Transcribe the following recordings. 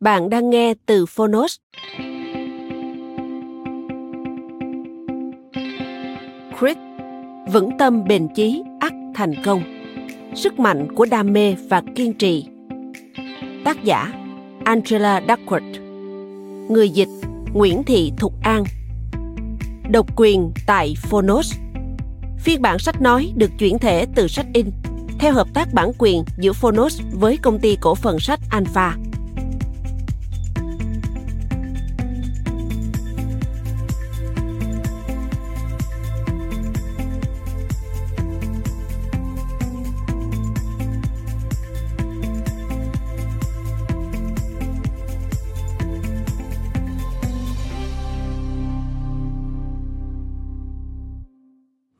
Bạn đang nghe từ Phonos. Chris, vững tâm bền chí ắt thành công. Sức mạnh của đam mê và kiên trì. Tác giả Angela Duckworth Người dịch Nguyễn Thị Thục An Độc quyền tại Phonos Phiên bản sách nói được chuyển thể từ sách in theo hợp tác bản quyền giữa Phonos với công ty cổ phần sách Alpha.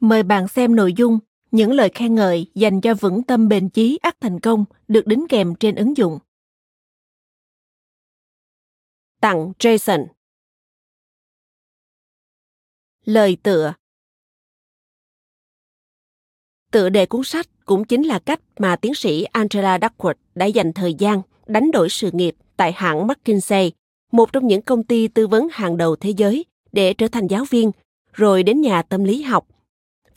Mời bạn xem nội dung những lời khen ngợi dành cho vững tâm bền chí ắt thành công được đính kèm trên ứng dụng. Tặng Jason. Lời tựa. Tựa đề cuốn sách cũng chính là cách mà tiến sĩ Angela Duckworth đã dành thời gian đánh đổi sự nghiệp tại hãng McKinsey, một trong những công ty tư vấn hàng đầu thế giới, để trở thành giáo viên, rồi đến nhà tâm lý học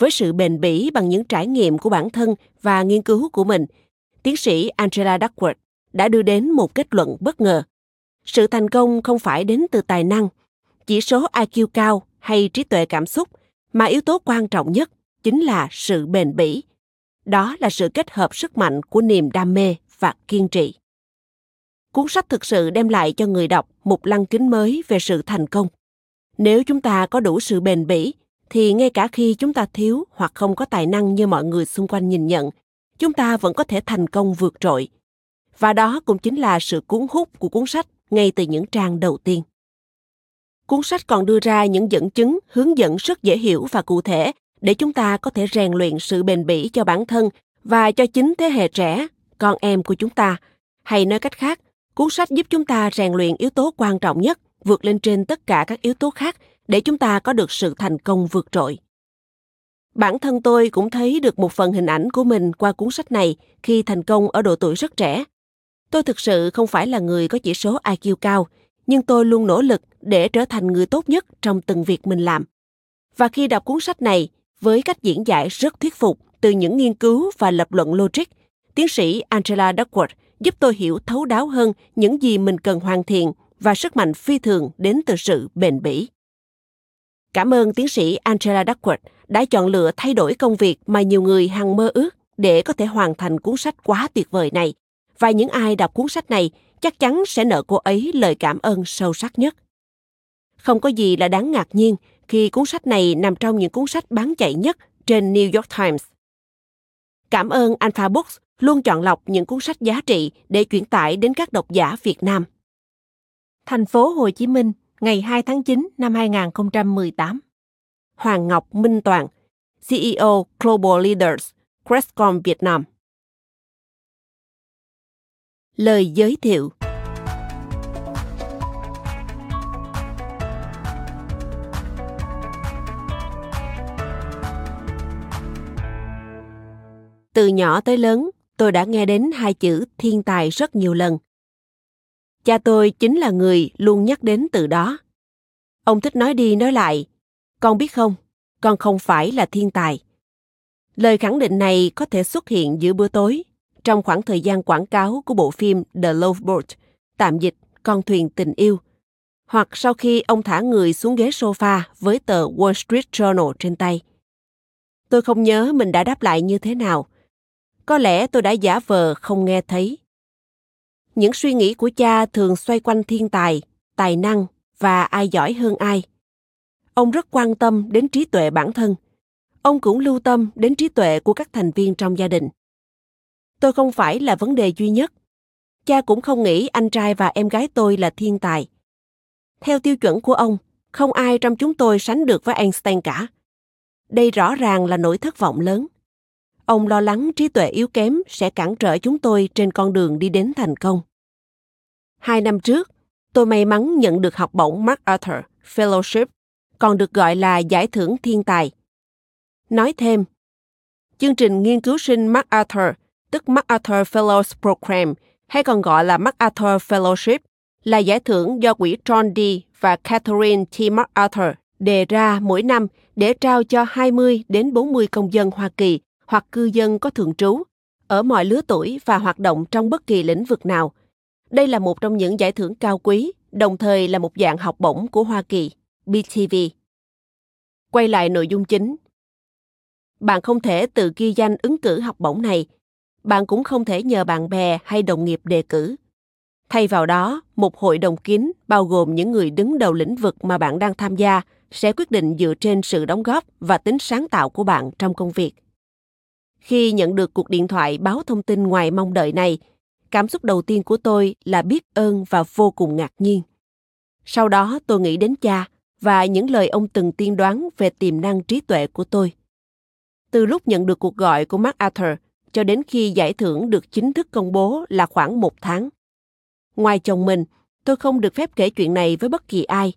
với sự bền bỉ bằng những trải nghiệm của bản thân và nghiên cứu của mình, tiến sĩ Angela Duckworth đã đưa đến một kết luận bất ngờ. Sự thành công không phải đến từ tài năng, chỉ số IQ cao hay trí tuệ cảm xúc, mà yếu tố quan trọng nhất chính là sự bền bỉ. Đó là sự kết hợp sức mạnh của niềm đam mê và kiên trì. Cuốn sách thực sự đem lại cho người đọc một lăng kính mới về sự thành công. Nếu chúng ta có đủ sự bền bỉ thì ngay cả khi chúng ta thiếu hoặc không có tài năng như mọi người xung quanh nhìn nhận, chúng ta vẫn có thể thành công vượt trội. Và đó cũng chính là sự cuốn hút của cuốn sách ngay từ những trang đầu tiên. Cuốn sách còn đưa ra những dẫn chứng, hướng dẫn rất dễ hiểu và cụ thể để chúng ta có thể rèn luyện sự bền bỉ cho bản thân và cho chính thế hệ trẻ, con em của chúng ta. Hay nói cách khác, cuốn sách giúp chúng ta rèn luyện yếu tố quan trọng nhất, vượt lên trên tất cả các yếu tố khác để chúng ta có được sự thành công vượt trội. Bản thân tôi cũng thấy được một phần hình ảnh của mình qua cuốn sách này khi thành công ở độ tuổi rất trẻ. Tôi thực sự không phải là người có chỉ số IQ cao, nhưng tôi luôn nỗ lực để trở thành người tốt nhất trong từng việc mình làm. Và khi đọc cuốn sách này, với cách diễn giải rất thuyết phục từ những nghiên cứu và lập luận logic, tiến sĩ Angela Duckworth giúp tôi hiểu thấu đáo hơn những gì mình cần hoàn thiện và sức mạnh phi thường đến từ sự bền bỉ. Cảm ơn tiến sĩ Angela Duckworth đã chọn lựa thay đổi công việc mà nhiều người hằng mơ ước để có thể hoàn thành cuốn sách quá tuyệt vời này. Và những ai đọc cuốn sách này chắc chắn sẽ nợ cô ấy lời cảm ơn sâu sắc nhất. Không có gì là đáng ngạc nhiên khi cuốn sách này nằm trong những cuốn sách bán chạy nhất trên New York Times. Cảm ơn Alpha Books luôn chọn lọc những cuốn sách giá trị để chuyển tải đến các độc giả Việt Nam. Thành phố Hồ Chí Minh, ngày 2 tháng 9 năm 2018. Hoàng Ngọc Minh Toàn, CEO Global Leaders, Crestcom Việt Nam. Lời giới thiệu Từ nhỏ tới lớn, tôi đã nghe đến hai chữ thiên tài rất nhiều lần – Cha tôi chính là người luôn nhắc đến từ đó. Ông thích nói đi nói lại, con biết không, con không phải là thiên tài. Lời khẳng định này có thể xuất hiện giữa bữa tối, trong khoảng thời gian quảng cáo của bộ phim The Love Boat, tạm dịch Con thuyền tình yêu, hoặc sau khi ông thả người xuống ghế sofa với tờ Wall Street Journal trên tay. Tôi không nhớ mình đã đáp lại như thế nào. Có lẽ tôi đã giả vờ không nghe thấy. Những suy nghĩ của cha thường xoay quanh thiên tài, tài năng và ai giỏi hơn ai. Ông rất quan tâm đến trí tuệ bản thân. Ông cũng lưu tâm đến trí tuệ của các thành viên trong gia đình. Tôi không phải là vấn đề duy nhất. Cha cũng không nghĩ anh trai và em gái tôi là thiên tài. Theo tiêu chuẩn của ông, không ai trong chúng tôi sánh được với Einstein cả. Đây rõ ràng là nỗi thất vọng lớn. Ông lo lắng trí tuệ yếu kém sẽ cản trở chúng tôi trên con đường đi đến thành công. Hai năm trước, tôi may mắn nhận được học bổng MacArthur Fellowship, còn được gọi là giải thưởng thiên tài. Nói thêm, chương trình nghiên cứu sinh MacArthur, tức MacArthur Fellows Program, hay còn gọi là MacArthur Fellowship, là giải thưởng do quỹ John D. và Catherine T. MacArthur đề ra mỗi năm để trao cho 20 đến 40 công dân Hoa Kỳ hoặc cư dân có thường trú ở mọi lứa tuổi và hoạt động trong bất kỳ lĩnh vực nào. Đây là một trong những giải thưởng cao quý, đồng thời là một dạng học bổng của Hoa Kỳ, BTV. Quay lại nội dung chính. Bạn không thể tự ghi danh ứng cử học bổng này. Bạn cũng không thể nhờ bạn bè hay đồng nghiệp đề cử. Thay vào đó, một hội đồng kín bao gồm những người đứng đầu lĩnh vực mà bạn đang tham gia sẽ quyết định dựa trên sự đóng góp và tính sáng tạo của bạn trong công việc. Khi nhận được cuộc điện thoại báo thông tin ngoài mong đợi này, cảm xúc đầu tiên của tôi là biết ơn và vô cùng ngạc nhiên. Sau đó tôi nghĩ đến cha và những lời ông từng tiên đoán về tiềm năng trí tuệ của tôi. Từ lúc nhận được cuộc gọi của MacArthur cho đến khi giải thưởng được chính thức công bố là khoảng một tháng. Ngoài chồng mình, tôi không được phép kể chuyện này với bất kỳ ai.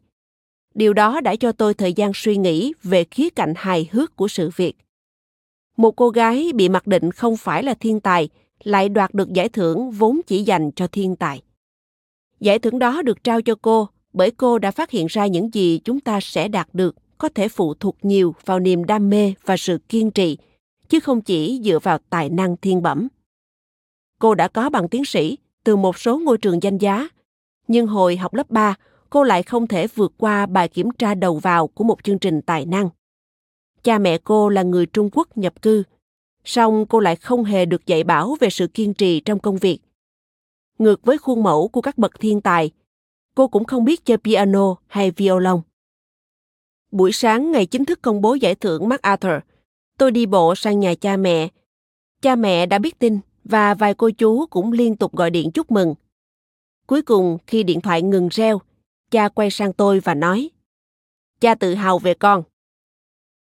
Điều đó đã cho tôi thời gian suy nghĩ về khía cạnh hài hước của sự việc. Một cô gái bị mặc định không phải là thiên tài lại đoạt được giải thưởng vốn chỉ dành cho thiên tài. Giải thưởng đó được trao cho cô bởi cô đã phát hiện ra những gì chúng ta sẽ đạt được có thể phụ thuộc nhiều vào niềm đam mê và sự kiên trì, chứ không chỉ dựa vào tài năng thiên bẩm. Cô đã có bằng tiến sĩ từ một số ngôi trường danh giá, nhưng hồi học lớp 3, cô lại không thể vượt qua bài kiểm tra đầu vào của một chương trình tài năng. Cha mẹ cô là người Trung Quốc nhập cư, song cô lại không hề được dạy bảo về sự kiên trì trong công việc. Ngược với khuôn mẫu của các bậc thiên tài, cô cũng không biết chơi piano hay violon. Buổi sáng ngày chính thức công bố giải thưởng MacArthur, tôi đi bộ sang nhà cha mẹ. Cha mẹ đã biết tin và vài cô chú cũng liên tục gọi điện chúc mừng. Cuối cùng, khi điện thoại ngừng reo, cha quay sang tôi và nói, Cha tự hào về con.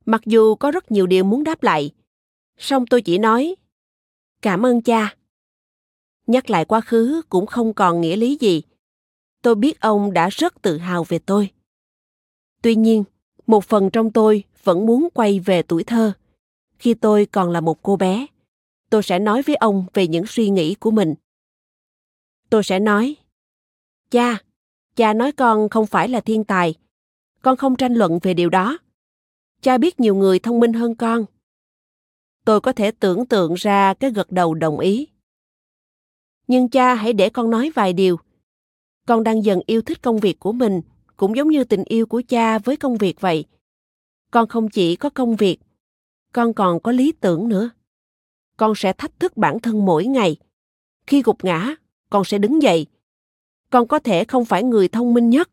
Mặc dù có rất nhiều điều muốn đáp lại, song tôi chỉ nói, cảm ơn cha. Nhắc lại quá khứ cũng không còn nghĩa lý gì. Tôi biết ông đã rất tự hào về tôi. Tuy nhiên, một phần trong tôi vẫn muốn quay về tuổi thơ, khi tôi còn là một cô bé tôi sẽ nói với ông về những suy nghĩ của mình tôi sẽ nói cha cha nói con không phải là thiên tài con không tranh luận về điều đó cha biết nhiều người thông minh hơn con. Tôi có thể tưởng tượng ra cái gật đầu đồng ý. Nhưng cha, hãy để con nói vài điều. Con đang dần yêu thích công việc của mình, cũng giống như tình yêu của cha với công việc vậy. Con không chỉ có công việc, con còn có lý tưởng nữa. Con sẽ thách thức bản thân mỗi ngày. Khi gục ngã, con sẽ đứng dậy. Con có thể không phải người thông minh nhất,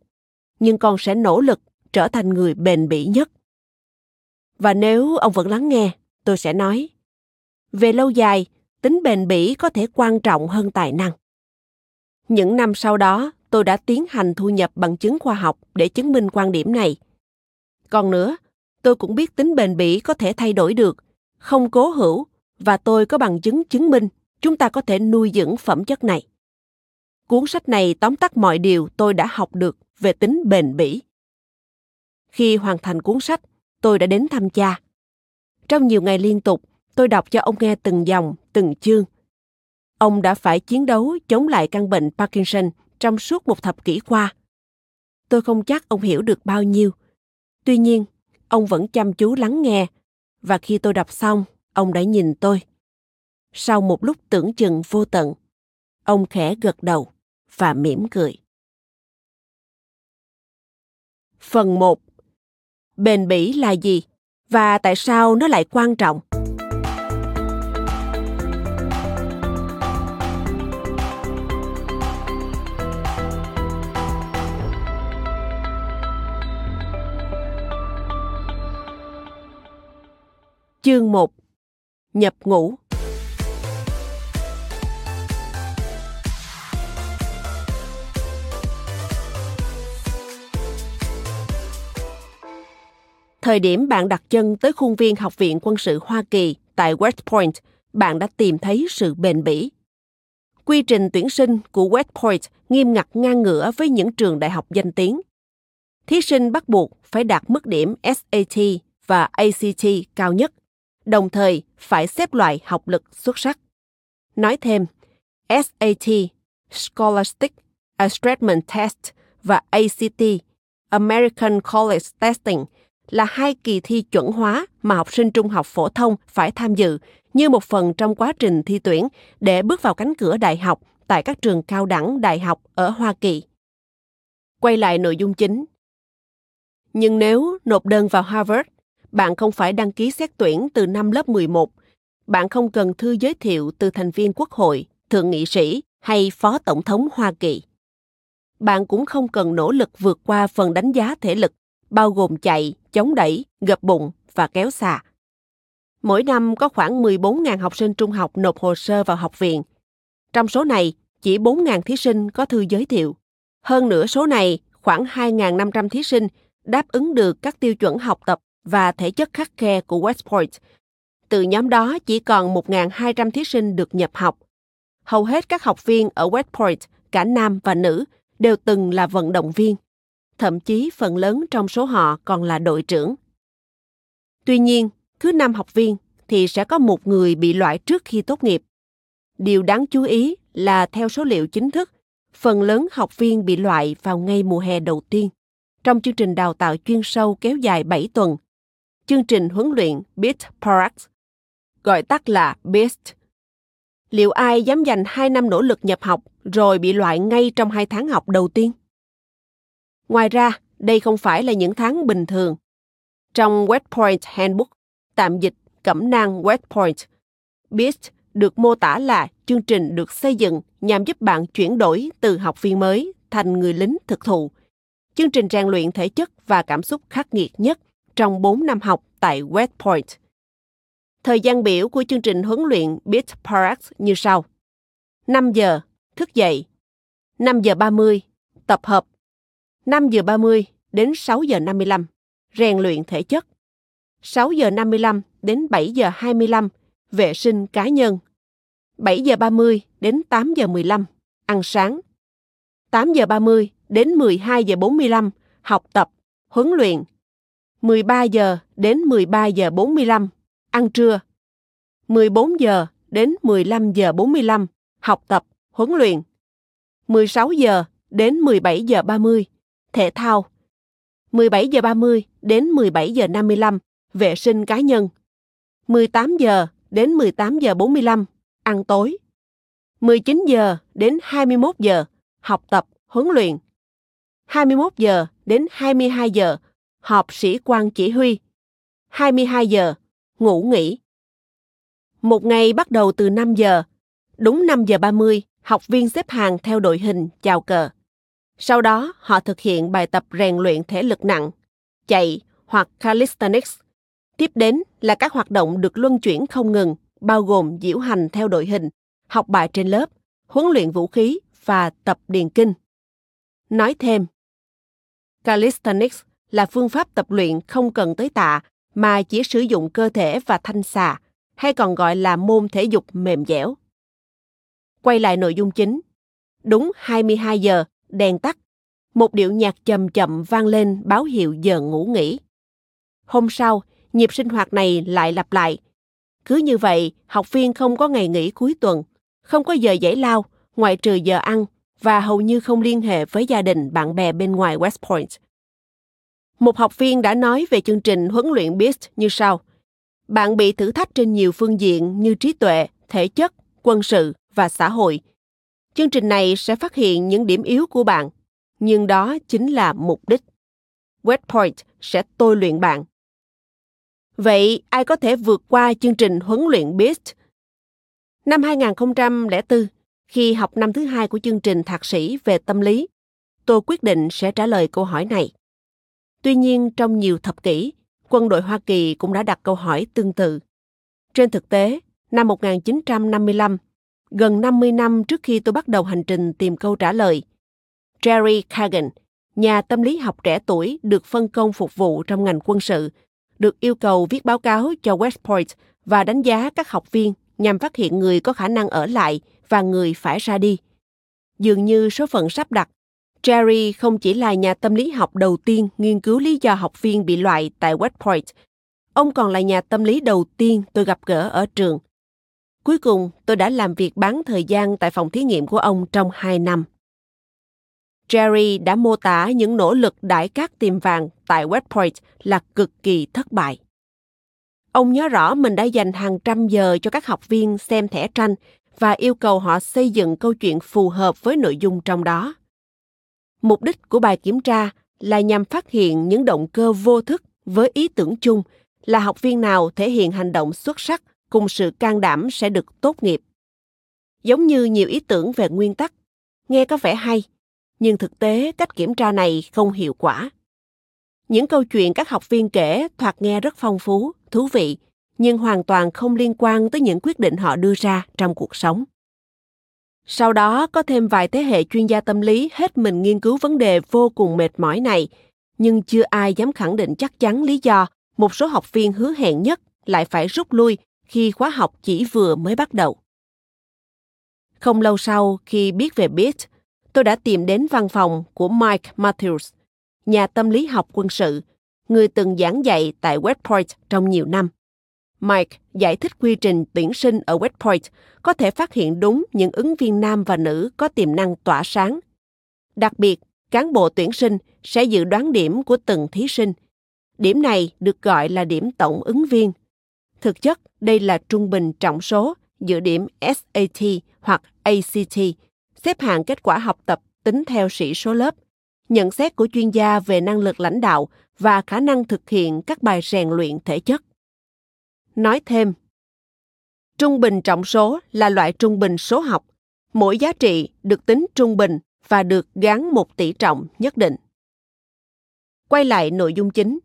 nhưng con sẽ nỗ lực trở thành người bền bỉ nhất và nếu ông vẫn lắng nghe tôi sẽ nói về lâu dài tính bền bỉ có thể quan trọng hơn tài năng những năm sau đó tôi đã tiến hành thu nhập bằng chứng khoa học để chứng minh quan điểm này còn nữa tôi cũng biết tính bền bỉ có thể thay đổi được không cố hữu và tôi có bằng chứng chứng minh chúng ta có thể nuôi dưỡng phẩm chất này. Cuốn sách này tóm tắt mọi điều tôi đã học được về tính bền bỉ. Khi hoàn thành cuốn sách, tôi đã đến thăm cha. Trong nhiều ngày liên tục, tôi đọc cho ông nghe từng dòng, từng chương. Ông đã phải chiến đấu chống lại căn bệnh Parkinson trong suốt một thập kỷ qua. Tôi không chắc ông hiểu được bao nhiêu. Tuy nhiên, ông vẫn chăm chú lắng nghe và khi tôi đọc xong, ông đã nhìn tôi. Sau một lúc tưởng chừng vô tận, ông khẽ gật đầu và mỉm cười. Phần 1 Bền bỉ là gì và tại sao nó lại quan trọng? Chương 1 Nhập ngũ Thời điểm bạn đặt chân tới khuôn viên Học viện Quân sự Hoa Kỳ tại West Point, bạn đã tìm thấy sự bền bỉ. Quy trình tuyển sinh của West Point nghiêm ngặt ngang ngửa với những trường đại học danh tiếng. Thí sinh bắt buộc phải đạt mức điểm SAT và ACT cao nhất, đồng thời phải xếp loại học lực xuất sắc. Nói thêm, SAT, Scholastic Assessment Test và ACT, American College Testing – là hai kỳ thi chuẩn hóa mà học sinh trung học phổ thông phải tham dự như một phần trong quá trình thi tuyển để bước vào cánh cửa đại học tại các trường cao đẳng đại học ở Hoa Kỳ. Quay lại nội dung chính. Nhưng nếu nộp đơn vào Harvard, bạn không phải đăng ký xét tuyển từ năm lớp 11. Bạn không cần thư giới thiệu từ thành viên quốc hội, thượng nghị sĩ hay phó tổng thống Hoa Kỳ. Bạn cũng không cần nỗ lực vượt qua phần đánh giá thể lực bao gồm chạy, chống đẩy, gập bụng và kéo xà. Mỗi năm có khoảng 14.000 học sinh trung học nộp hồ sơ vào học viện. Trong số này, chỉ 4.000 thí sinh có thư giới thiệu. Hơn nửa số này, khoảng 2.500 thí sinh đáp ứng được các tiêu chuẩn học tập và thể chất khắc khe của West Point. Từ nhóm đó chỉ còn 1.200 thí sinh được nhập học. Hầu hết các học viên ở West Point, cả nam và nữ, đều từng là vận động viên thậm chí phần lớn trong số họ còn là đội trưởng. Tuy nhiên, cứ năm học viên thì sẽ có một người bị loại trước khi tốt nghiệp. Điều đáng chú ý là theo số liệu chính thức, phần lớn học viên bị loại vào ngay mùa hè đầu tiên trong chương trình đào tạo chuyên sâu kéo dài 7 tuần. Chương trình huấn luyện BIT Products, gọi tắt là BIST. Liệu ai dám dành 2 năm nỗ lực nhập học rồi bị loại ngay trong 2 tháng học đầu tiên? Ngoài ra, đây không phải là những tháng bình thường. Trong West Point Handbook, tạm dịch cẩm nang West Point, BEAST được mô tả là chương trình được xây dựng nhằm giúp bạn chuyển đổi từ học viên mới thành người lính thực thụ. Chương trình rèn luyện thể chất và cảm xúc khắc nghiệt nhất trong 4 năm học tại West Point. Thời gian biểu của chương trình huấn luyện BEAT Parax như sau. 5 giờ, thức dậy. 5 giờ 30, tập hợp 5 giờ 30 đến 6 giờ 55, rèn luyện thể chất. 6 giờ 55 đến 7 giờ 25, vệ sinh cá nhân. 7 giờ 30 đến 8 giờ 15, ăn sáng. 8 giờ 30 đến 12 giờ 45, học tập, huấn luyện. 13 giờ đến 13 giờ 45, ăn trưa. 14 giờ đến 15 giờ 45, học tập, huấn luyện. 16 giờ đến 17 giờ 30, thể thao. 17 giờ 30 đến 17 giờ 55, vệ sinh cá nhân. 18 giờ đến 18 giờ 45, ăn tối. 19 giờ đến 21 giờ, học tập, huấn luyện. 21 giờ đến 22 giờ, họp sĩ quan chỉ huy. 22 giờ, ngủ nghỉ. Một ngày bắt đầu từ 5 giờ. Đúng 5 giờ 30, học viên xếp hàng theo đội hình chào cờ. Sau đó, họ thực hiện bài tập rèn luyện thể lực nặng, chạy hoặc calisthenics. Tiếp đến là các hoạt động được luân chuyển không ngừng, bao gồm diễu hành theo đội hình, học bài trên lớp, huấn luyện vũ khí và tập điền kinh. Nói thêm, calisthenics là phương pháp tập luyện không cần tới tạ mà chỉ sử dụng cơ thể và thanh xà, hay còn gọi là môn thể dục mềm dẻo. Quay lại nội dung chính. Đúng 22 giờ, đèn tắt. Một điệu nhạc chậm chậm vang lên báo hiệu giờ ngủ nghỉ. Hôm sau, nhịp sinh hoạt này lại lặp lại. Cứ như vậy, học viên không có ngày nghỉ cuối tuần, không có giờ giải lao, ngoại trừ giờ ăn và hầu như không liên hệ với gia đình bạn bè bên ngoài West Point. Một học viên đã nói về chương trình huấn luyện BEAST như sau. Bạn bị thử thách trên nhiều phương diện như trí tuệ, thể chất, quân sự và xã hội. Chương trình này sẽ phát hiện những điểm yếu của bạn, nhưng đó chính là mục đích. West Point sẽ tôi luyện bạn. Vậy ai có thể vượt qua chương trình huấn luyện BEAST? Năm 2004, khi học năm thứ hai của chương trình thạc sĩ về tâm lý, tôi quyết định sẽ trả lời câu hỏi này. Tuy nhiên, trong nhiều thập kỷ, quân đội Hoa Kỳ cũng đã đặt câu hỏi tương tự. Trên thực tế, năm 1955, gần 50 năm trước khi tôi bắt đầu hành trình tìm câu trả lời, Jerry Kagan, nhà tâm lý học trẻ tuổi được phân công phục vụ trong ngành quân sự, được yêu cầu viết báo cáo cho West Point và đánh giá các học viên nhằm phát hiện người có khả năng ở lại và người phải ra đi. Dường như số phận sắp đặt, Jerry không chỉ là nhà tâm lý học đầu tiên nghiên cứu lý do học viên bị loại tại West Point, ông còn là nhà tâm lý đầu tiên tôi gặp gỡ ở trường. Cuối cùng, tôi đã làm việc bán thời gian tại phòng thí nghiệm của ông trong hai năm. Jerry đã mô tả những nỗ lực đãi cát tìm vàng tại West Point là cực kỳ thất bại. Ông nhớ rõ mình đã dành hàng trăm giờ cho các học viên xem thẻ tranh và yêu cầu họ xây dựng câu chuyện phù hợp với nội dung trong đó. Mục đích của bài kiểm tra là nhằm phát hiện những động cơ vô thức với ý tưởng chung là học viên nào thể hiện hành động xuất sắc cùng sự can đảm sẽ được tốt nghiệp. Giống như nhiều ý tưởng về nguyên tắc, nghe có vẻ hay, nhưng thực tế cách kiểm tra này không hiệu quả. Những câu chuyện các học viên kể thoạt nghe rất phong phú, thú vị, nhưng hoàn toàn không liên quan tới những quyết định họ đưa ra trong cuộc sống. Sau đó có thêm vài thế hệ chuyên gia tâm lý hết mình nghiên cứu vấn đề vô cùng mệt mỏi này, nhưng chưa ai dám khẳng định chắc chắn lý do một số học viên hứa hẹn nhất lại phải rút lui khi khóa học chỉ vừa mới bắt đầu. Không lâu sau khi biết về BIT, tôi đã tìm đến văn phòng của Mike Matthews, nhà tâm lý học quân sự, người từng giảng dạy tại West Point trong nhiều năm. Mike giải thích quy trình tuyển sinh ở West Point có thể phát hiện đúng những ứng viên nam và nữ có tiềm năng tỏa sáng. Đặc biệt, cán bộ tuyển sinh sẽ dự đoán điểm của từng thí sinh. Điểm này được gọi là điểm tổng ứng viên. Thực chất, đây là trung bình trọng số giữa điểm SAT hoặc ACT, xếp hạng kết quả học tập tính theo sĩ số lớp, nhận xét của chuyên gia về năng lực lãnh đạo và khả năng thực hiện các bài rèn luyện thể chất. Nói thêm, trung bình trọng số là loại trung bình số học. Mỗi giá trị được tính trung bình và được gắn một tỷ trọng nhất định. Quay lại nội dung chính.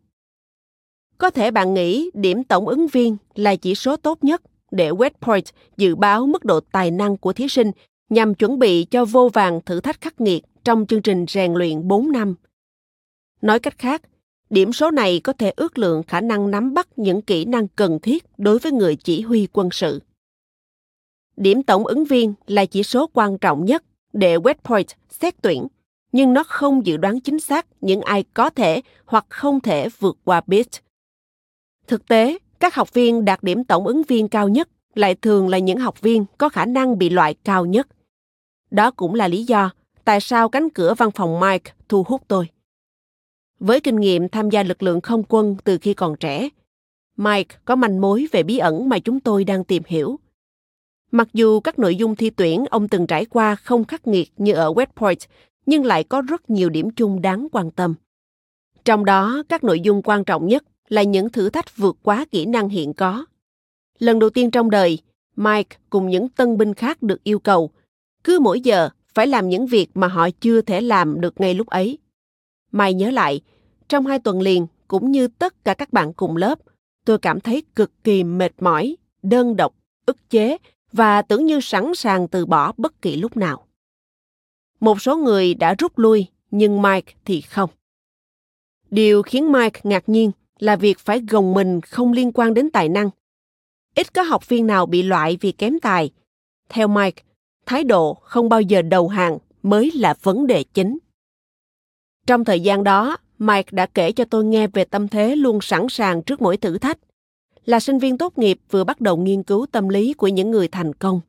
Có thể bạn nghĩ điểm tổng ứng viên là chỉ số tốt nhất để West Point dự báo mức độ tài năng của thí sinh nhằm chuẩn bị cho vô vàng thử thách khắc nghiệt trong chương trình rèn luyện 4 năm. Nói cách khác, Điểm số này có thể ước lượng khả năng nắm bắt những kỹ năng cần thiết đối với người chỉ huy quân sự. Điểm tổng ứng viên là chỉ số quan trọng nhất để West Point xét tuyển, nhưng nó không dự đoán chính xác những ai có thể hoặc không thể vượt qua BIT. Thực tế, các học viên đạt điểm tổng ứng viên cao nhất lại thường là những học viên có khả năng bị loại cao nhất. Đó cũng là lý do tại sao cánh cửa văn phòng Mike thu hút tôi. Với kinh nghiệm tham gia lực lượng không quân từ khi còn trẻ, Mike có manh mối về bí ẩn mà chúng tôi đang tìm hiểu. Mặc dù các nội dung thi tuyển ông từng trải qua không khắc nghiệt như ở West Point, nhưng lại có rất nhiều điểm chung đáng quan tâm. Trong đó, các nội dung quan trọng nhất là những thử thách vượt quá kỹ năng hiện có. Lần đầu tiên trong đời, Mike cùng những tân binh khác được yêu cầu, cứ mỗi giờ phải làm những việc mà họ chưa thể làm được ngay lúc ấy. Mai nhớ lại, trong hai tuần liền, cũng như tất cả các bạn cùng lớp, tôi cảm thấy cực kỳ mệt mỏi, đơn độc, ức chế và tưởng như sẵn sàng từ bỏ bất kỳ lúc nào. Một số người đã rút lui, nhưng Mike thì không. Điều khiến Mike ngạc nhiên là việc phải gồng mình không liên quan đến tài năng. Ít có học viên nào bị loại vì kém tài. Theo Mike, thái độ không bao giờ đầu hàng mới là vấn đề chính. Trong thời gian đó, Mike đã kể cho tôi nghe về tâm thế luôn sẵn sàng trước mỗi thử thách. Là sinh viên tốt nghiệp vừa bắt đầu nghiên cứu tâm lý của những người thành công.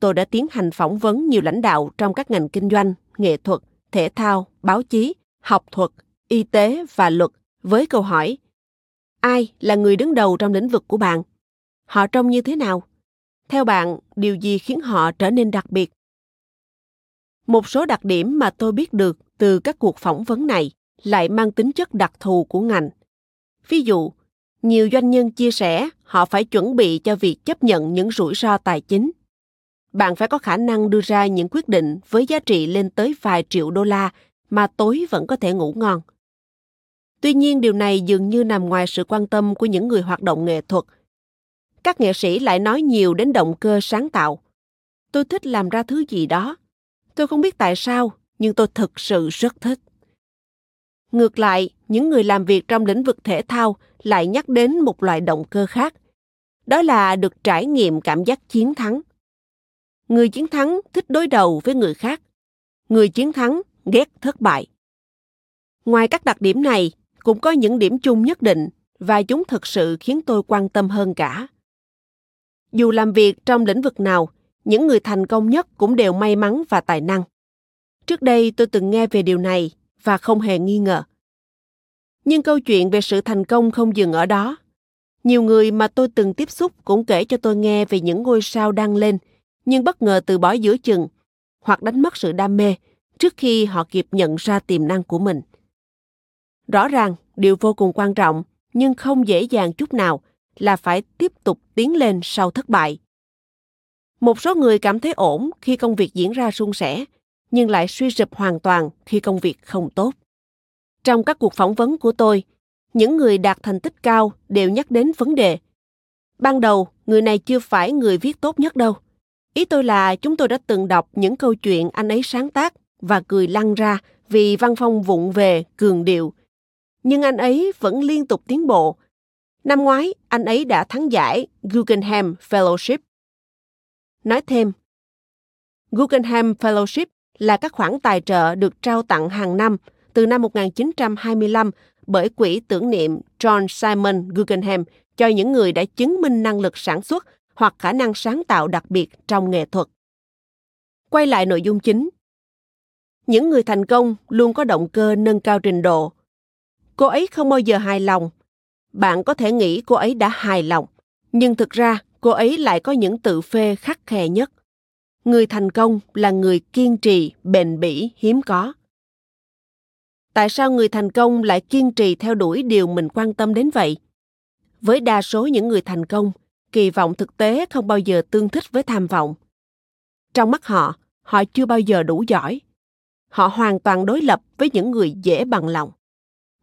Tôi đã tiến hành phỏng vấn nhiều lãnh đạo trong các ngành kinh doanh, nghệ thuật, thể thao, báo chí, học thuật, y tế và luật với câu hỏi ai là người đứng đầu trong lĩnh vực của bạn? Họ trông như thế nào? Theo bạn, điều gì khiến họ trở nên đặc biệt? Một số đặc điểm mà tôi biết được từ các cuộc phỏng vấn này lại mang tính chất đặc thù của ngành. Ví dụ, nhiều doanh nhân chia sẻ họ phải chuẩn bị cho việc chấp nhận những rủi ro tài chính. Bạn phải có khả năng đưa ra những quyết định với giá trị lên tới vài triệu đô la mà tối vẫn có thể ngủ ngon tuy nhiên, điều này dường như nằm ngoài sự quan tâm của những người hoạt động nghệ thuật. Các nghệ sĩ lại nói nhiều đến động cơ sáng tạo. Tôi thích làm ra thứ gì đó. Tôi không biết tại sao, nhưng tôi thực sự rất thích. Ngược lại, những người làm việc trong lĩnh vực thể thao lại nhắc đến một loại động cơ khác. Đó là được trải nghiệm cảm giác chiến thắng. Người chiến thắng thích đối đầu với người khác. Người chiến thắng ghét thất bại. Ngoài các đặc điểm này cũng có những điểm chung nhất định và chúng thực sự khiến tôi quan tâm hơn cả. Dù làm việc trong lĩnh vực nào, những người thành công nhất cũng đều may mắn và tài năng. Trước đây tôi từng nghe về điều này và không hề nghi ngờ. Nhưng câu chuyện về sự thành công không dừng ở đó. Nhiều người mà tôi từng tiếp xúc cũng kể cho tôi nghe về những ngôi sao đăng lên, nhưng bất ngờ từ bỏ giữa chừng hoặc đánh mất sự đam mê trước khi họ kịp nhận ra tiềm năng của mình rõ ràng, điều vô cùng quan trọng, nhưng không dễ dàng chút nào, là phải tiếp tục tiến lên sau thất bại. Một số người cảm thấy ổn khi công việc diễn ra suôn sẻ, nhưng lại suy sụp hoàn toàn khi công việc không tốt. Trong các cuộc phỏng vấn của tôi, những người đạt thành tích cao đều nhắc đến vấn đề. Ban đầu, người này chưa phải người viết tốt nhất đâu. Ý tôi là chúng tôi đã từng đọc những câu chuyện anh ấy sáng tác và cười lăn ra vì văn phong vụng về, cường điệu nhưng anh ấy vẫn liên tục tiến bộ năm ngoái, anh ấy đã thắng giải guggenheim fellowship nói thêm, guggenheim fellowship là các khoản tài trợ được trao tặng hàng năm từ năm 1925 bởi quỹ tưởng niệm John Simon Guggenheim cho những người đã chứng minh năng lực sản xuất hoặc khả năng sáng tạo đặc biệt trong nghệ thuật. Quay lại nội dung chính. Những người thành công luôn có động cơ nâng cao trình độ. Cô ấy không bao giờ hài lòng. Bạn có thể nghĩ cô ấy đã hài lòng, nhưng thực ra cô ấy lại có những tự phê khắc khe nhất. Người thành công là người kiên trì, bền bỉ, hiếm có. Tại sao người thành công lại kiên trì theo đuổi điều mình quan tâm đến vậy? Với đa số những người thành công kỳ vọng thực tế không bao giờ tương thích với tham vọng. Trong mắt họ họ chưa bao giờ đủ giỏi. Họ hoàn toàn đối lập với những người dễ bằng lòng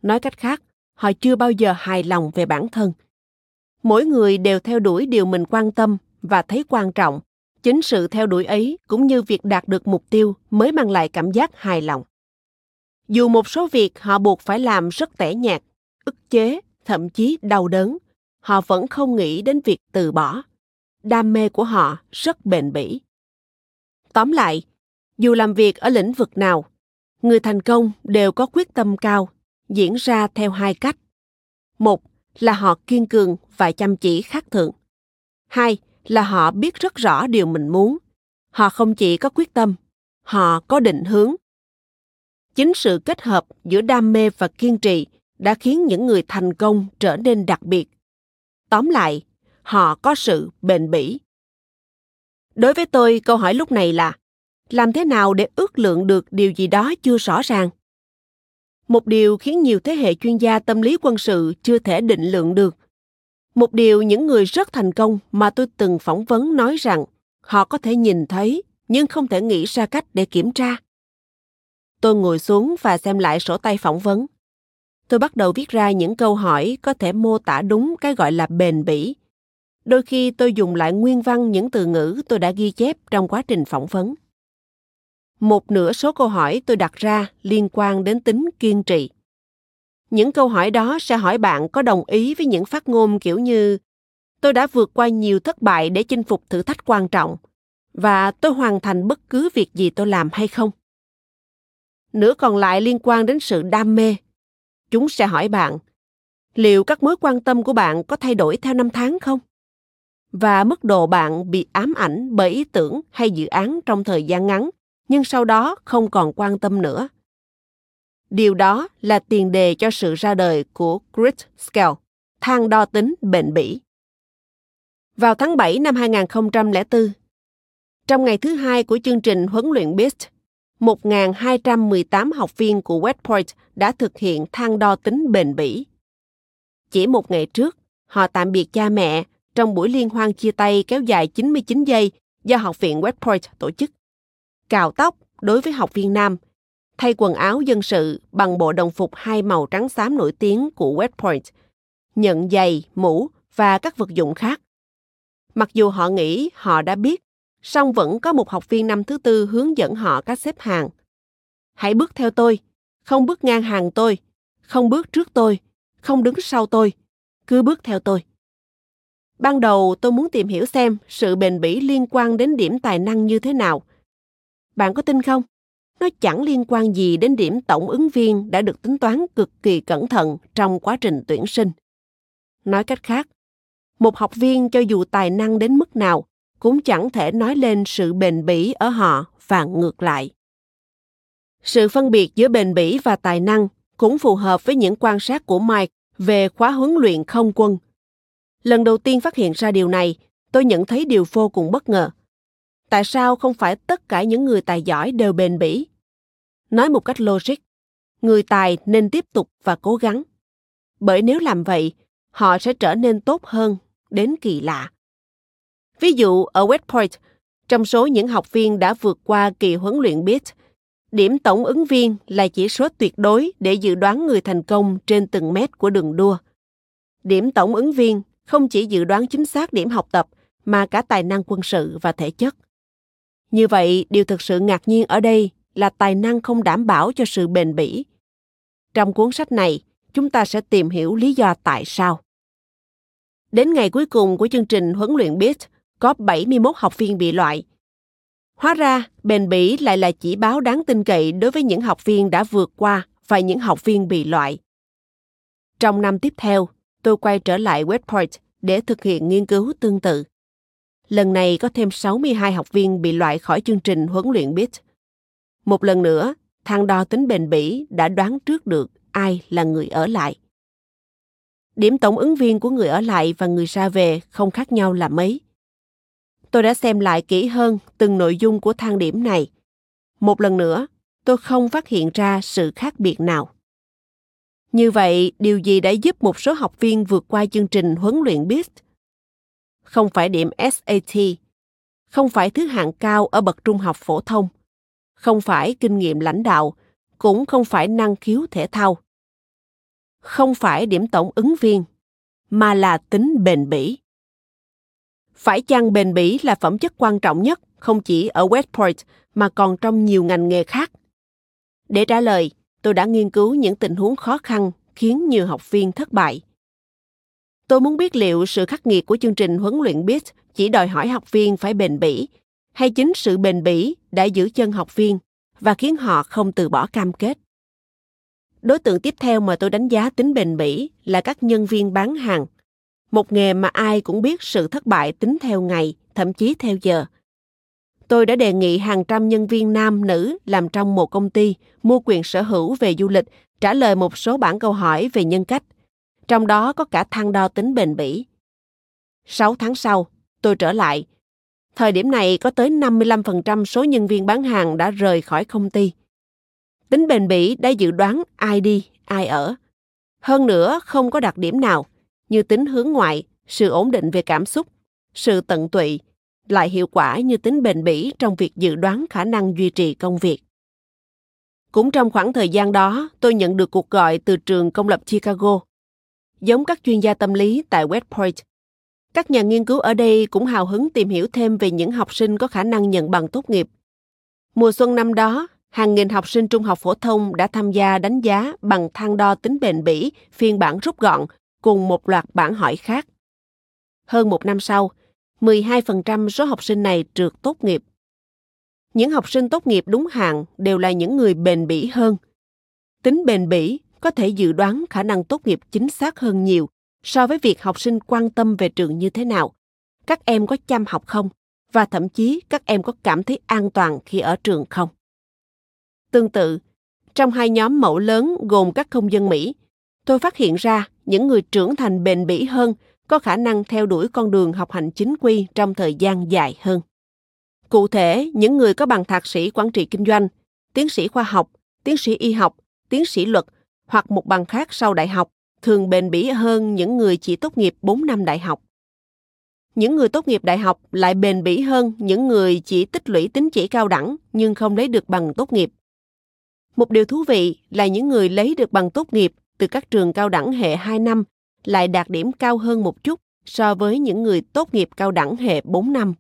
nói cách khác, họ chưa bao giờ hài lòng về bản thân. Mỗi người đều theo đuổi điều mình quan tâm và thấy quan trọng. Chính sự theo đuổi ấy cũng như việc đạt được mục tiêu mới mang lại cảm giác hài lòng. Dù một số việc họ buộc phải làm rất tẻ nhạt, ức chế, thậm chí đau đớn, họ vẫn không nghĩ đến việc từ bỏ. Đam mê của họ rất bền bỉ. Tóm lại, dù làm việc ở lĩnh vực nào, người thành công đều có quyết tâm cao diễn ra theo hai cách. Một là họ kiên cường và chăm chỉ khác thường. Hai là họ biết rất rõ điều mình muốn. Họ không chỉ có quyết tâm, họ có định hướng. Chính sự kết hợp giữa đam mê và kiên trì đã khiến những người thành công trở nên đặc biệt. Tóm lại, họ có sự bền bỉ. Đối với tôi, câu hỏi lúc này là, làm thế nào để ước lượng được điều gì đó chưa rõ ràng? Một điều khiến nhiều thế hệ chuyên gia tâm lý quân sự chưa thể định lượng được. Một điều những người rất thành công mà tôi từng phỏng vấn nói rằng, họ có thể nhìn thấy, nhưng không thể nghĩ ra cách để kiểm tra. Tôi ngồi xuống và xem lại sổ tay phỏng vấn. Tôi bắt đầu viết ra những câu hỏi có thể mô tả đúng cái gọi là bền bỉ. Đôi khi tôi dùng lại nguyên văn những từ ngữ tôi đã ghi chép trong quá trình phỏng vấn một nửa số câu hỏi tôi đặt ra liên quan đến tính kiên trì. Những câu hỏi đó sẽ hỏi bạn có đồng ý với những phát ngôn kiểu như, tôi đã vượt qua nhiều thất bại để chinh phục thử thách quan trọng, và tôi hoàn thành bất cứ việc gì tôi làm hay không? Nửa còn lại liên quan đến sự đam mê. Chúng sẽ hỏi bạn, liệu các mối quan tâm của bạn có thay đổi theo năm tháng không? Và mức độ bạn bị ám ảnh bởi ý tưởng hay dự án trong thời gian ngắn? Nhưng sau đó không còn quan tâm nữa điều đó là tiền đề cho sự ra đời của grit scale thang đo tính bền bỉ. Vào tháng 7 năm 2004, trong ngày thứ hai của chương trình huấn luyện BEAST, 1.218 học viên của West Point đã thực hiện thang đo tính bền bỉ. Chỉ một ngày trước, họ tạm biệt cha mẹ trong buổi liên hoan chia tay kéo dài 99 giây do Học viện West Point tổ chức. Cào tóc đối với học viên nam, thay quần áo dân sự bằng bộ đồng phục hai màu trắng xám nổi tiếng của West Point, nhận giày, mũ và các vật dụng khác. Mặc dù họ nghĩ họ đã biết, song vẫn có một học viên năm thứ tư hướng dẫn họ cách xếp hàng. Hãy bước theo tôi, không bước ngang hàng tôi, không bước trước tôi, không đứng sau tôi, cứ bước theo tôi. Ban đầu tôi muốn tìm hiểu xem sự bền bỉ liên quan đến điểm tài năng như thế nào. Bạn có tin không? Nó chẳng liên quan gì đến điểm tổng ứng viên đã được tính toán cực kỳ cẩn thận trong quá trình tuyển sinh. Nói cách khác, một học viên cho dù tài năng đến mức nào cũng chẳng thể nói lên sự bền bỉ ở họ và ngược lại. Sự phân biệt giữa bền bỉ và tài năng cũng phù hợp với những quan sát của Mike về khóa huấn luyện không quân. Lần đầu tiên phát hiện ra điều này, tôi nhận thấy điều vô cùng bất ngờ. Tại sao không phải tất cả những người tài giỏi đều bền bỉ? Nói một cách logic, người tài nên tiếp tục và cố gắng. Bởi nếu làm vậy, họ sẽ trở nên tốt hơn đến kỳ lạ. Ví dụ ở West Point, trong số những học viên đã vượt qua kỳ huấn luyện BIT, điểm tổng ứng viên là chỉ số tuyệt đối để dự đoán người thành công trên từng mét của đường đua. Điểm tổng ứng viên không chỉ dự đoán chính xác điểm học tập mà cả tài năng quân sự và thể chất. Như vậy, điều thực sự ngạc nhiên ở đây là tài năng không đảm bảo cho sự bền bỉ. Trong cuốn sách này, chúng ta sẽ tìm hiểu lý do tại sao. Đến ngày cuối cùng của chương trình huấn luyện BIT, có 71 học viên bị loại. Hóa ra, bền bỉ lại là chỉ báo đáng tin cậy đối với những học viên đã vượt qua và những học viên bị loại. Trong năm tiếp theo, tôi quay trở lại West Point để thực hiện nghiên cứu tương tự. Lần này có thêm 62 học viên bị loại khỏi chương trình huấn luyện BIT. Một lần nữa, thang đo tính bền bỉ đã đoán trước được ai là người ở lại. Điểm tổng ứng viên của người ở lại và người ra về không khác nhau là mấy. Tôi đã xem lại kỹ hơn từng nội dung của thang điểm này. Một lần nữa, tôi không phát hiện ra sự khác biệt nào. Như vậy, điều gì đã giúp một số học viên vượt qua chương trình huấn luyện BIT? Không phải điểm SAT, không phải thứ hạng cao ở bậc trung học phổ thông, không phải kinh nghiệm lãnh đạo, cũng không phải năng khiếu thể thao. Không phải điểm tổng ứng viên, mà là tính bền bỉ. Phải chăng bền bỉ là phẩm chất quan trọng nhất không chỉ ở West Point mà còn trong nhiều ngành nghề khác? Để trả lời, tôi đã nghiên cứu những tình huống khó khăn khiến nhiều học viên thất bại. Tôi muốn biết liệu sự khắc nghiệt của chương trình huấn luyện BIT chỉ đòi hỏi học viên phải bền bỉ, hay chính sự bền bỉ đã giữ chân học viên và khiến họ không từ bỏ cam kết. Đối tượng tiếp theo mà tôi đánh giá tính bền bỉ là các nhân viên bán hàng. Một nghề mà ai cũng biết sự thất bại tính theo ngày, thậm chí theo giờ – tôi đã đề nghị hàng trăm nhân viên nam nữ làm trong một công ty mua quyền sở hữu về du lịch trả lời một số bản câu hỏi về nhân cách trong đó có cả thang đo tính bền bỉ. Sáu tháng sau, tôi trở lại. Thời điểm này có tới 55% số nhân viên bán hàng đã rời khỏi công ty. Tính bền bỉ đã dự đoán ai đi, ai ở. Hơn nữa, không có đặc điểm nào như tính hướng ngoại, sự ổn định về cảm xúc, sự tận tụy, lại hiệu quả như tính bền bỉ trong việc dự đoán khả năng duy trì công việc. Cũng trong khoảng thời gian đó, tôi nhận được cuộc gọi từ trường công lập Chicago. Giống các chuyên gia tâm lý tại West Point, các nhà nghiên cứu ở đây cũng hào hứng tìm hiểu thêm về những học sinh có khả năng nhận bằng tốt nghiệp. Mùa xuân năm đó, hàng nghìn học sinh trung học phổ thông đã tham gia đánh giá bằng thang đo tính bền bỉ phiên bản rút gọn cùng một loạt bản hỏi khác. Hơn một năm sau, 12% số học sinh này trượt tốt nghiệp. Những học sinh tốt nghiệp đúng hạn đều là những người bền bỉ hơn. Tính bền bỉ có thể dự đoán khả năng tốt nghiệp chính xác hơn nhiều so với việc học sinh quan tâm về trường như thế nào, các em có chăm học không và thậm chí các em có cảm thấy an toàn khi ở trường không. Tương tự, trong hai nhóm mẫu lớn gồm các công dân Mỹ, tôi phát hiện ra những người trưởng thành bền bỉ hơn có khả năng theo đuổi con đường học hành chính quy trong thời gian dài hơn. Cụ thể, những người có bằng thạc sĩ quản trị kinh doanh, tiến sĩ khoa học, tiến sĩ y học, tiến sĩ luật hoặc một bằng khác sau đại học thường bền bỉ hơn những người chỉ tốt nghiệp 4 năm đại học. Những người tốt nghiệp đại học lại bền bỉ hơn những người chỉ tích lũy tín chỉ cao đẳng nhưng không lấy được bằng tốt nghiệp. Một điều thú vị là những người lấy được bằng tốt nghiệp từ các trường cao đẳng hệ 2 năm lại đạt điểm cao hơn một chút so với những người tốt nghiệp cao đẳng hệ 4 năm.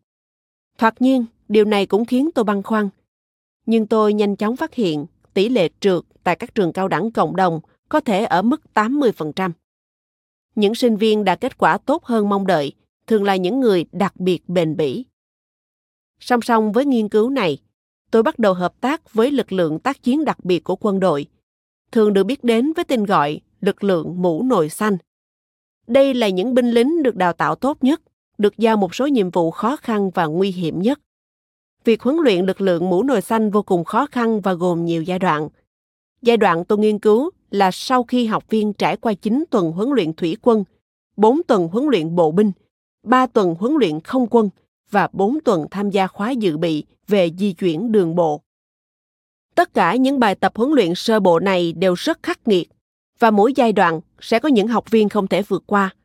Thoạt nhiên, điều này cũng khiến tôi băn khoăn. Nhưng tôi nhanh chóng phát hiện tỷ lệ trượt tại các trường cao đẳng cộng đồng có thể ở mức 80%. Những sinh viên đạt kết quả tốt hơn mong đợi thường là những người đặc biệt bền bỉ. Song song với nghiên cứu này, tôi bắt đầu hợp tác với lực lượng tác chiến đặc biệt của quân đội, thường được biết đến với tên gọi lực lượng mũ nồi xanh. Đây là những binh lính được đào tạo tốt nhất, được giao một số nhiệm vụ khó khăn và nguy hiểm nhất. Việc huấn luyện lực lượng mũ nồi xanh vô cùng khó khăn và gồm nhiều giai đoạn. Giai đoạn tôi nghiên cứu là sau khi học viên trải qua 9 tuần huấn luyện thủy quân, 4 tuần huấn luyện bộ binh, 3 tuần huấn luyện không quân và 4 tuần tham gia khóa dự bị về di chuyển đường bộ. Tất cả những bài tập huấn luyện sơ bộ này đều rất khắc nghiệt và mỗi giai đoạn sẽ có những học viên không thể vượt qua.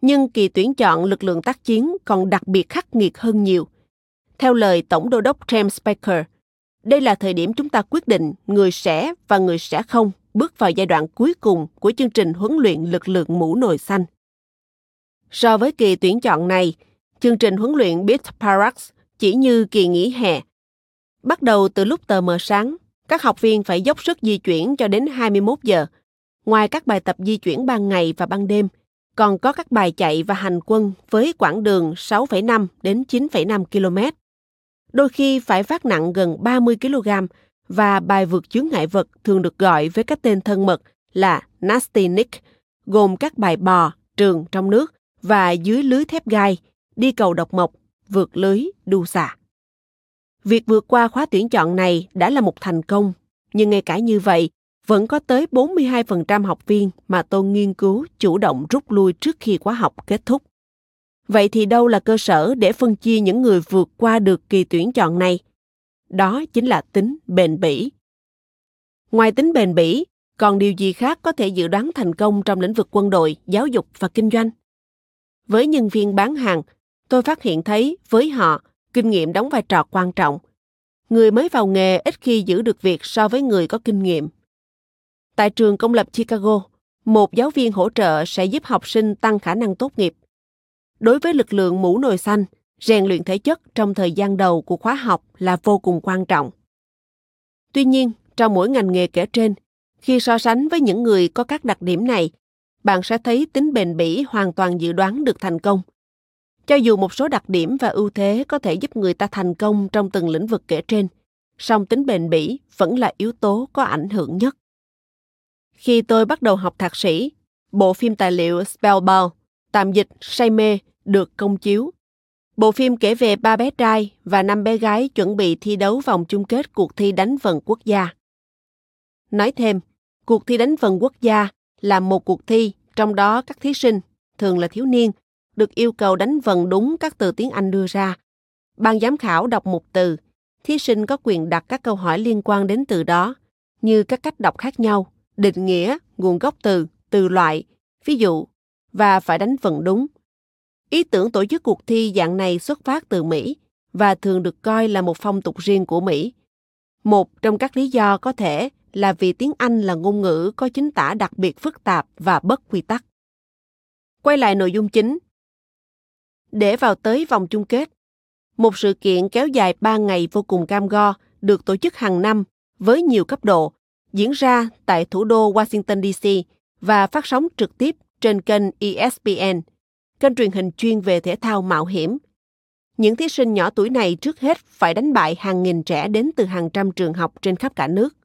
Nhưng kỳ tuyển chọn lực lượng tác chiến còn đặc biệt khắc nghiệt hơn nhiều. Theo lời Tổng đô đốc James Baker, đây là thời điểm chúng ta quyết định người sẽ và người sẽ không bước vào giai đoạn cuối cùng của chương trình huấn luyện lực lượng mũ nồi xanh. So với kỳ tuyển chọn này, chương trình huấn luyện Beat Parax chỉ như kỳ nghỉ hè. Bắt đầu từ lúc tờ mờ sáng, các học viên phải dốc sức di chuyển cho đến 21 giờ. Ngoài các bài tập di chuyển ban ngày và ban đêm, còn có các bài chạy và hành quân với quãng đường 6,5 đến 9,5 km. Đôi khi phải vác nặng gần 30 kg và bài vượt chướng ngại vật thường được gọi với các tên thân mật là Nasty Nick, gồm các bài bò, trường trong nước và dưới lưới thép gai, đi cầu độc mộc, vượt lưới, đu xà. Việc vượt qua khóa tuyển chọn này đã là một thành công, nhưng ngay cả như vậy, vẫn có tới 42% học viên mà tôi nghiên cứu chủ động rút lui trước khi khóa học kết thúc. Vậy thì đâu là cơ sở để phân chia những người vượt qua được kỳ tuyển chọn này? Đó chính là tính bền bỉ. Ngoài tính bền bỉ, còn điều gì khác có thể dự đoán thành công trong lĩnh vực quân đội, giáo dục và kinh doanh? Với nhân viên bán hàng, tôi phát hiện thấy với họ, kinh nghiệm đóng vai trò quan trọng. Người mới vào nghề ít khi giữ được việc so với người có kinh nghiệm. Tại trường công lập Chicago, một giáo viên hỗ trợ sẽ giúp học sinh tăng khả năng tốt nghiệp. Đối với lực lượng mũ nồi xanh, rèn luyện thể chất trong thời gian đầu của khóa học là vô cùng quan trọng. Tuy nhiên, trong mỗi ngành nghề kể trên, khi so sánh với những người có các đặc điểm này, bạn sẽ thấy tính bền bỉ hoàn toàn dự đoán được thành công. Cho dù một số đặc điểm và ưu thế có thể giúp người ta thành công trong từng lĩnh vực kể trên, song tính bền bỉ vẫn là yếu tố có ảnh hưởng nhất. Khi tôi bắt đầu học thạc sĩ, bộ phim tài liệu Spellbound, tạm dịch say mê, được công chiếu. Bộ phim kể về ba bé trai và năm bé gái chuẩn bị thi đấu vòng chung kết cuộc thi đánh vần quốc gia. Nói thêm, cuộc thi đánh vần quốc gia là một cuộc thi trong đó các thí sinh, thường là thiếu niên, được yêu cầu đánh vần đúng các từ tiếng Anh đưa ra. Ban giám khảo đọc một từ, thí sinh có quyền đặt các câu hỏi liên quan đến từ đó, như các cách đọc khác nhau, định nghĩa, nguồn gốc từ, từ loại, ví dụ, và phải đánh vần đúng. Ý tưởng tổ chức cuộc thi dạng này xuất phát từ Mỹ và thường được coi là một phong tục riêng của Mỹ. Một trong các lý do có thể là vì tiếng Anh là ngôn ngữ có chính tả đặc biệt phức tạp và bất quy tắc. Quay lại nội dung chính. Để vào tới vòng chung kết, một sự kiện kéo dài 3 ngày vô cùng cam go được tổ chức hàng năm với nhiều cấp độ, diễn ra tại thủ đô Washington DC và phát sóng trực tiếp trên kênh ESPN, kênh truyền hình chuyên về thể thao mạo hiểm. Những thí sinh nhỏ tuổi này trước hết phải đánh bại hàng nghìn trẻ đến từ hàng trăm trường học trên khắp cả nước.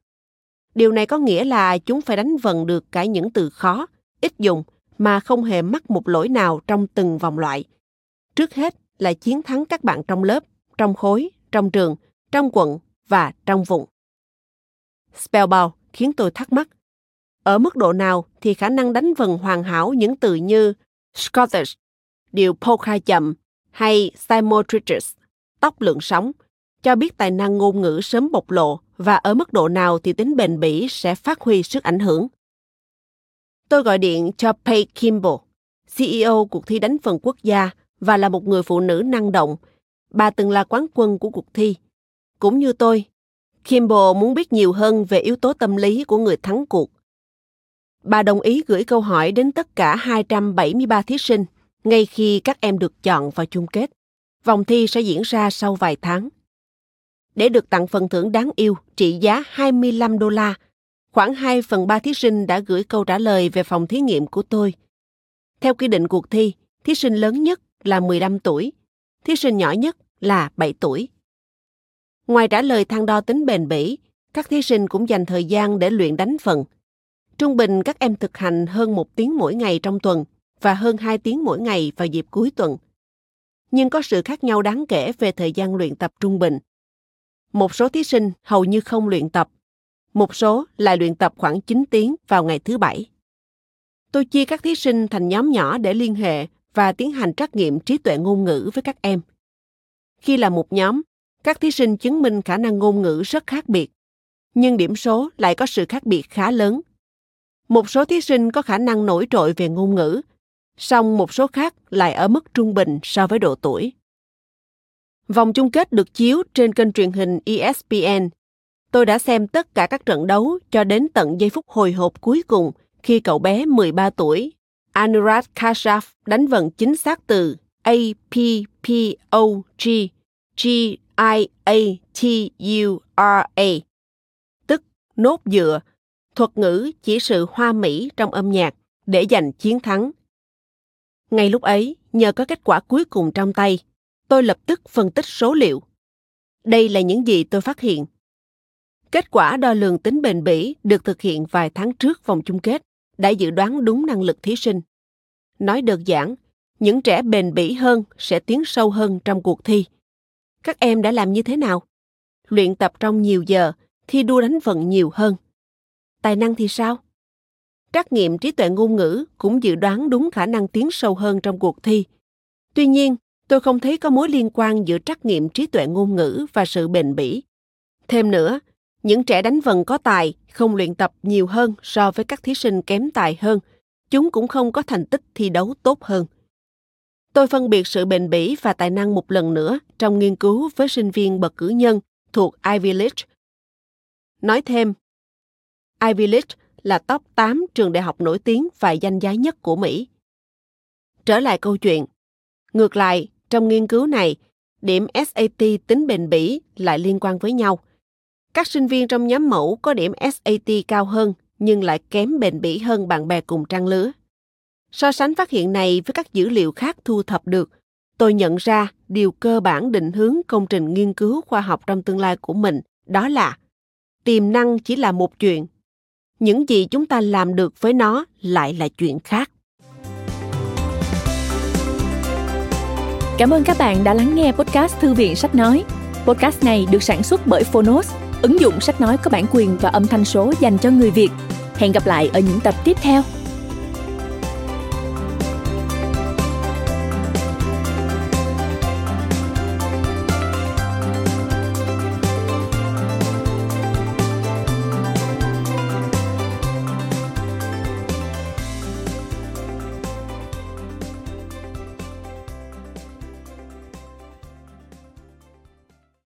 Điều này có nghĩa là chúng phải đánh vần được cả những từ khó, ít dùng mà không hề mắc một lỗi nào trong từng vòng loại. Trước hết là chiến thắng các bạn trong lớp, trong khối, trong trường, trong quận và trong vùng. Spellbound khiến tôi thắc mắc. Ở mức độ nào thì khả năng đánh vần hoàn hảo những từ như Scottish, điệu polka chậm hay Simotritus, tóc lượng sóng, cho biết tài năng ngôn ngữ sớm bộc lộ và ở mức độ nào thì tính bền bỉ sẽ phát huy sức ảnh hưởng. Tôi gọi điện cho Pay Kimball, CEO cuộc thi đánh phần quốc gia và là một người phụ nữ năng động. Bà từng là quán quân của cuộc thi. Cũng như tôi, Kimball muốn biết nhiều hơn về yếu tố tâm lý của người thắng cuộc. Bà đồng ý gửi câu hỏi đến tất cả 273 thí sinh ngay khi các em được chọn vào chung kết. Vòng thi sẽ diễn ra sau vài tháng. Để được tặng phần thưởng đáng yêu trị giá 25 đô la, khoảng 2 phần 3 thí sinh đã gửi câu trả lời về phòng thí nghiệm của tôi. Theo quy định cuộc thi, thí sinh lớn nhất là 15 tuổi, thí sinh nhỏ nhất là 7 tuổi. Ngoài trả lời thang đo tính bền bỉ, các thí sinh cũng dành thời gian để luyện đánh phần. Trung bình các em thực hành hơn một tiếng mỗi ngày trong tuần và hơn 2 tiếng mỗi ngày vào dịp cuối tuần. Nhưng có sự khác nhau đáng kể về thời gian luyện tập trung bình. Một số thí sinh hầu như không luyện tập, một số lại luyện tập khoảng 9 tiếng vào ngày thứ bảy. Tôi chia các thí sinh thành nhóm nhỏ để liên hệ và tiến hành trắc nghiệm trí tuệ ngôn ngữ với các em. Khi là một nhóm, các thí sinh chứng minh khả năng ngôn ngữ rất khác biệt, nhưng điểm số lại có sự khác biệt khá lớn. Một số thí sinh có khả năng nổi trội về ngôn ngữ, song một số khác lại ở mức trung bình so với độ tuổi. Vòng chung kết được chiếu trên kênh truyền hình ESPN. Tôi đã xem tất cả các trận đấu cho đến tận giây phút hồi hộp cuối cùng khi cậu bé 13 tuổi, Anurag Kashyap đánh vần chính xác từ A P P O G G I A T U R A, tức nốt dựa, thuật ngữ chỉ sự hoa mỹ trong âm nhạc để giành chiến thắng. Ngay lúc ấy, nhờ có kết quả cuối cùng trong tay, tôi lập tức phân tích số liệu. Đây là những gì tôi phát hiện. Kết quả đo lường tính bền bỉ được thực hiện vài tháng trước vòng chung kết đã dự đoán đúng năng lực thí sinh. Nói đơn giản, những trẻ bền bỉ hơn sẽ tiến sâu hơn trong cuộc thi. Các em đã làm như thế nào? Luyện tập trong nhiều giờ, thi đua đánh vận nhiều hơn. Tài năng thì sao? Trắc nghiệm trí tuệ ngôn ngữ cũng dự đoán đúng khả năng tiến sâu hơn trong cuộc thi. Tuy nhiên, tôi không thấy có mối liên quan giữa trắc nghiệm trí tuệ ngôn ngữ và sự bền bỉ. Thêm nữa, những trẻ đánh vần có tài không luyện tập nhiều hơn so với các thí sinh kém tài hơn, chúng cũng không có thành tích thi đấu tốt hơn. Tôi phân biệt sự bền bỉ và tài năng một lần nữa trong nghiên cứu với sinh viên bậc cử nhân thuộc Ivy League. Nói thêm, Ivy League là top 8 trường đại học nổi tiếng và danh giá nhất của Mỹ. Trở lại câu chuyện. Ngược lại, trong nghiên cứu này, điểm SAT tính bền bỉ lại liên quan với nhau. Các sinh viên trong nhóm mẫu có điểm SAT cao hơn nhưng lại kém bền bỉ hơn bạn bè cùng trang lứa. So sánh phát hiện này với các dữ liệu khác thu thập được, tôi nhận ra điều cơ bản định hướng công trình nghiên cứu khoa học trong tương lai của mình đó là tiềm năng chỉ là một chuyện những gì chúng ta làm được với nó lại là chuyện khác. Cảm ơn các bạn đã lắng nghe podcast thư viện sách nói. Podcast này được sản xuất bởi phonos, ứng dụng sách nói có bản quyền và âm thanh số dành cho người việt. Hẹn gặp lại ở những tập tiếp theo.